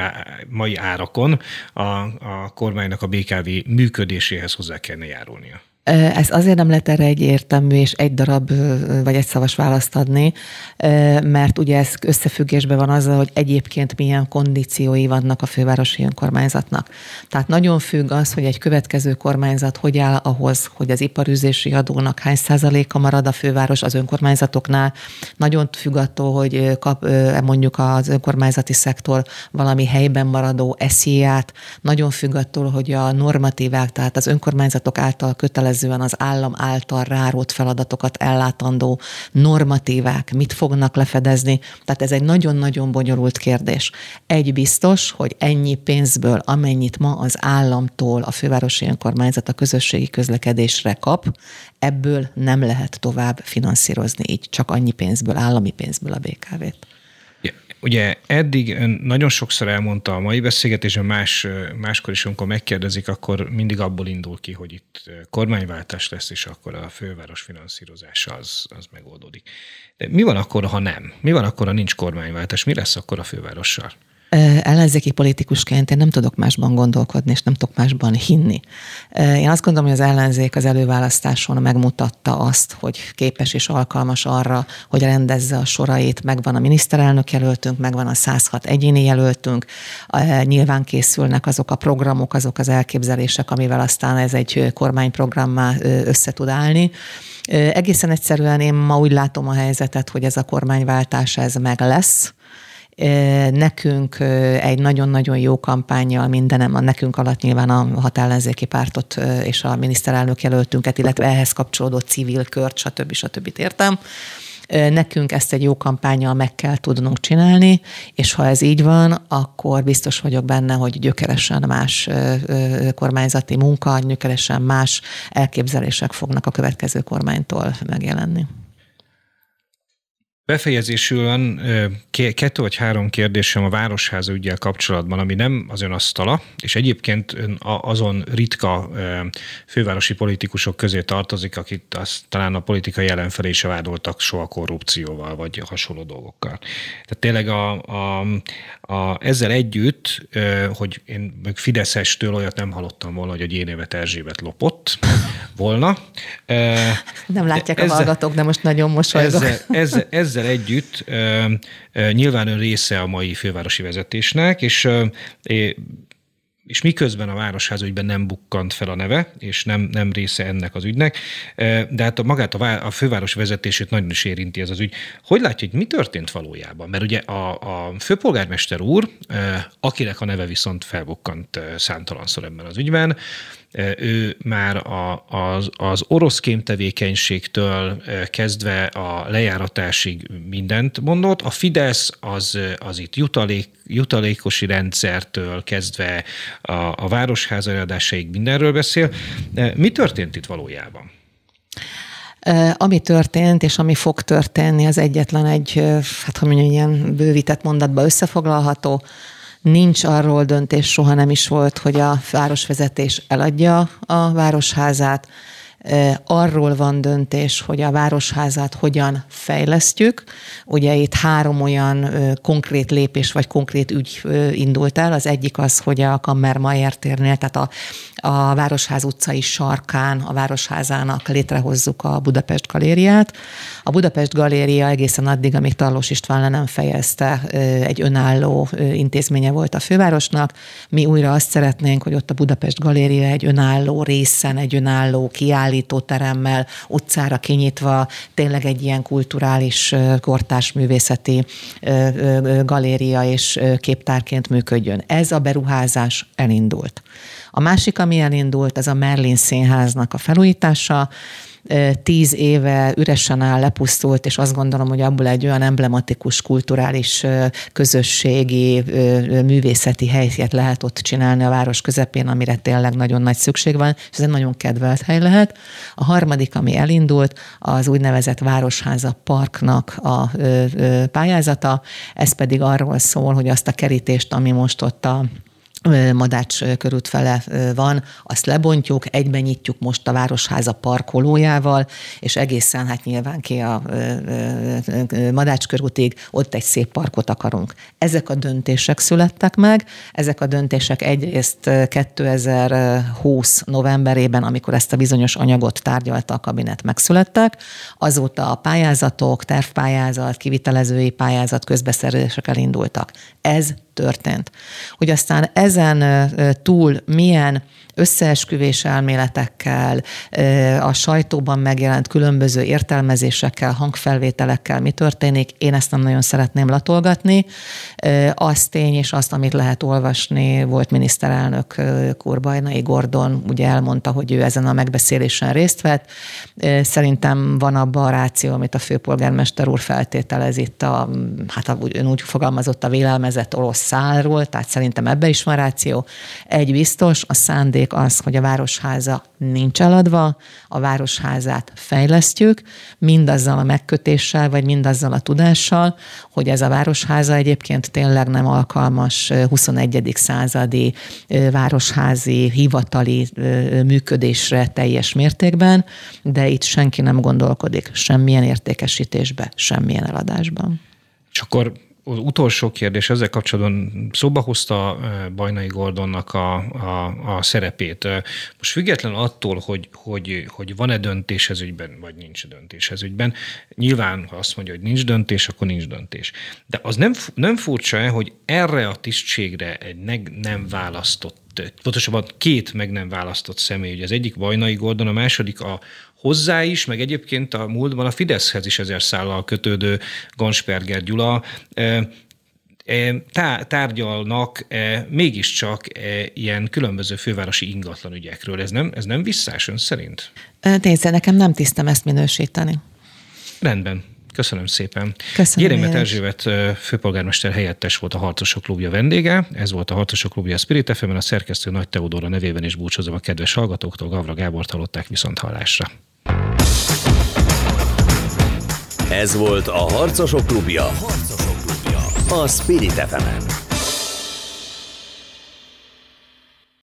mai árakon a, a kormánynak a BKV működéséhez hozzá kellene járulnia. Ez azért nem lehet erre egy értelmű és egy darab vagy egy szavas választ adni, mert ugye ez összefüggésben van azzal, hogy egyébként milyen kondíciói vannak a fővárosi önkormányzatnak. Tehát nagyon függ az, hogy egy következő kormányzat hogy áll ahhoz, hogy az iparűzési adónak hány százaléka marad a főváros az önkormányzatoknál. Nagyon függ attól, hogy kap mondjuk az önkormányzati szektor valami helyben maradó esziát. Nagyon függ attól, hogy a normatívák, tehát az önkormányzatok által kötelező kötelezően az állam által rárót feladatokat ellátandó normatívák mit fognak lefedezni. Tehát ez egy nagyon-nagyon bonyolult kérdés. Egy biztos, hogy ennyi pénzből, amennyit ma az államtól a fővárosi önkormányzat a közösségi közlekedésre kap, ebből nem lehet tovább finanszírozni így, csak annyi pénzből, állami pénzből a BKV-t. Ugye eddig ön nagyon sokszor elmondta a mai beszélgetésen, más, máskor is, amikor megkérdezik, akkor mindig abból indul ki, hogy itt kormányváltás lesz, és akkor a főváros finanszírozása az, az megoldódik. De mi van akkor, ha nem? Mi van akkor, ha nincs kormányváltás? Mi lesz akkor a fővárossal? Ellenzéki politikusként én nem tudok másban gondolkodni, és nem tudok másban hinni. Én azt gondolom, hogy az ellenzék az előválasztáson megmutatta azt, hogy képes és alkalmas arra, hogy rendezze a sorait. Megvan a miniszterelnök jelöltünk, megvan a 106 egyéni jelöltünk, nyilván készülnek azok a programok, azok az elképzelések, amivel aztán ez egy kormányprogrammá össze tud állni. Egészen egyszerűen én ma úgy látom a helyzetet, hogy ez a kormányváltás ez meg lesz, Nekünk egy nagyon-nagyon jó kampányjal mindenem, a nekünk alatt nyilván a hatellenzéki pártot és a miniszterelnök jelöltünket, illetve ehhez kapcsolódó civil kört, stb. stb. értem. Nekünk ezt egy jó kampányjal meg kell tudnunk csinálni, és ha ez így van, akkor biztos vagyok benne, hogy gyökeresen más kormányzati munka, gyökeresen más elképzelések fognak a következő kormánytól megjelenni. Befejezésül kettő vagy három kérdésem a Városháza ügyel kapcsolatban, ami nem az ön asztala, és egyébként azon ritka fővárosi politikusok közé tartozik, akit azt talán a politikai ellenfelé is vádoltak soha korrupcióval, vagy hasonló dolgokkal. Tehát tényleg a, a, a, ezzel együtt, hogy én meg Fideszestől olyat nem hallottam volna, hogy a Gyénévet Erzsébet lopott volna. Nem látják ezzel, a hallgatók, de most nagyon mosolygok. Ezzel, ezzel, ezzel együtt nyilván ön része a mai fővárosi vezetésnek, és és miközben a Városház ügyben nem bukkant fel a neve, és nem, nem része ennek az ügynek, de hát a, magát a, a főváros vezetését nagyon is érinti ez az ügy. Hogy látja, hogy mi történt valójában? Mert ugye a, a főpolgármester úr, akinek a neve viszont felbukkant számtalanszor ebben az ügyben, ő már a, az, az orosz kémtevékenységtől kezdve a lejáratásig mindent mondott. A Fidesz az, az itt jutalék, jutalékosi rendszertől kezdve a, a városház mindenről beszél. Mi történt itt valójában? Ami történt, és ami fog történni, az egyetlen egy, hát hogy mondjam, ilyen bővített mondatba összefoglalható, Nincs arról döntés, soha nem is volt, hogy a városvezetés eladja a városházát. Arról van döntés, hogy a városházát hogyan fejlesztjük. Ugye itt három olyan konkrét lépés vagy konkrét ügy indult el. Az egyik az, hogy a Kammermayer térnél, tehát a, a Városház utcai sarkán a Városházának létrehozzuk a Budapest galériát. A Budapest galéria egészen addig, amíg Tarlós István le nem fejezte, egy önálló intézménye volt a fővárosnak. Mi újra azt szeretnénk, hogy ott a Budapest galéria egy önálló részen, egy önálló kiállítóteremmel, utcára kinyitva, tényleg egy ilyen kulturális, kortárs művészeti galéria és képtárként működjön. Ez a beruházás elindult. A másik, ami elindult, ez a Merlin Színháznak a felújítása, tíz éve üresen áll, lepusztult, és azt gondolom, hogy abból egy olyan emblematikus, kulturális, közösségi, művészeti helyet lehet ott csinálni a város közepén, amire tényleg nagyon nagy szükség van, és ez egy nagyon kedvelt hely lehet. A harmadik, ami elindult, az úgynevezett Városháza Parknak a pályázata, ez pedig arról szól, hogy azt a kerítést, ami most ott a Madács körút fele van, azt lebontjuk, egyben nyitjuk most a Városháza parkolójával, és egészen hát nyilván ki a Madács körútig ott egy szép parkot akarunk. Ezek a döntések születtek meg, ezek a döntések egyrészt 2020 novemberében, amikor ezt a bizonyos anyagot tárgyalta a kabinet, megszülettek, azóta a pályázatok, tervpályázat, kivitelezői pályázat, közbeszerzések elindultak. Ez történt. Hogy aztán ezen túl milyen összeesküvés elméletekkel, a sajtóban megjelent különböző értelmezésekkel, hangfelvételekkel mi történik, én ezt nem nagyon szeretném latolgatni. Azt tény és azt, amit lehet olvasni, volt miniszterelnök Kurbajnai Gordon, ugye elmondta, hogy ő ezen a megbeszélésen részt vett. Szerintem van abban a ráció, amit a főpolgármester úr feltételez itt, a, hát ön úgy fogalmazott a vélelmezett orosz szálról, tehát szerintem ebbe is van ráció. Egy biztos, a szándék szándék az, hogy a városháza nincs eladva, a városházát fejlesztjük, mindazzal a megkötéssel, vagy mindazzal a tudással, hogy ez a városháza egyébként tényleg nem alkalmas 21. századi városházi, hivatali működésre teljes mértékben, de itt senki nem gondolkodik semmilyen értékesítésbe, semmilyen eladásban. És akkor az utolsó kérdés ezzel kapcsolatban szóba hozta eh, Bajnai Gordonnak a, a, a szerepét. Eh, most független attól, hogy, hogy, hogy van-e döntés ez ügyben, vagy nincs döntés ez ügyben, nyilván, ha azt mondja, hogy nincs döntés, akkor nincs döntés. De az nem, nem furcsa hogy erre a tisztségre egy meg nem választott pontosabban két meg nem választott személy, ugye az egyik Vajnai Gordon, a második a hozzá is, meg egyébként a múltban a Fideszhez is ezer szállal kötődő Gansperger Gyula tárgyalnak mégiscsak ilyen különböző fővárosi ingatlan ügyekről. Ez nem, ez nem visszás ön szerint? Nézze, nekem nem tisztem ezt minősíteni. Rendben. Köszönöm szépen. Köszönöm. Gyérémet Erzsébet főpolgármester helyettes volt a Harcosok Klubja vendége. Ez volt a Harcosok Klubja a Spirit fm a szerkesztő Nagy Teodóra nevében is búcsúzom a kedves hallgatóktól. Gavra Gábort hallották viszont hallásra. Ez volt a Harcosok Klubja. A Spirit fm -en.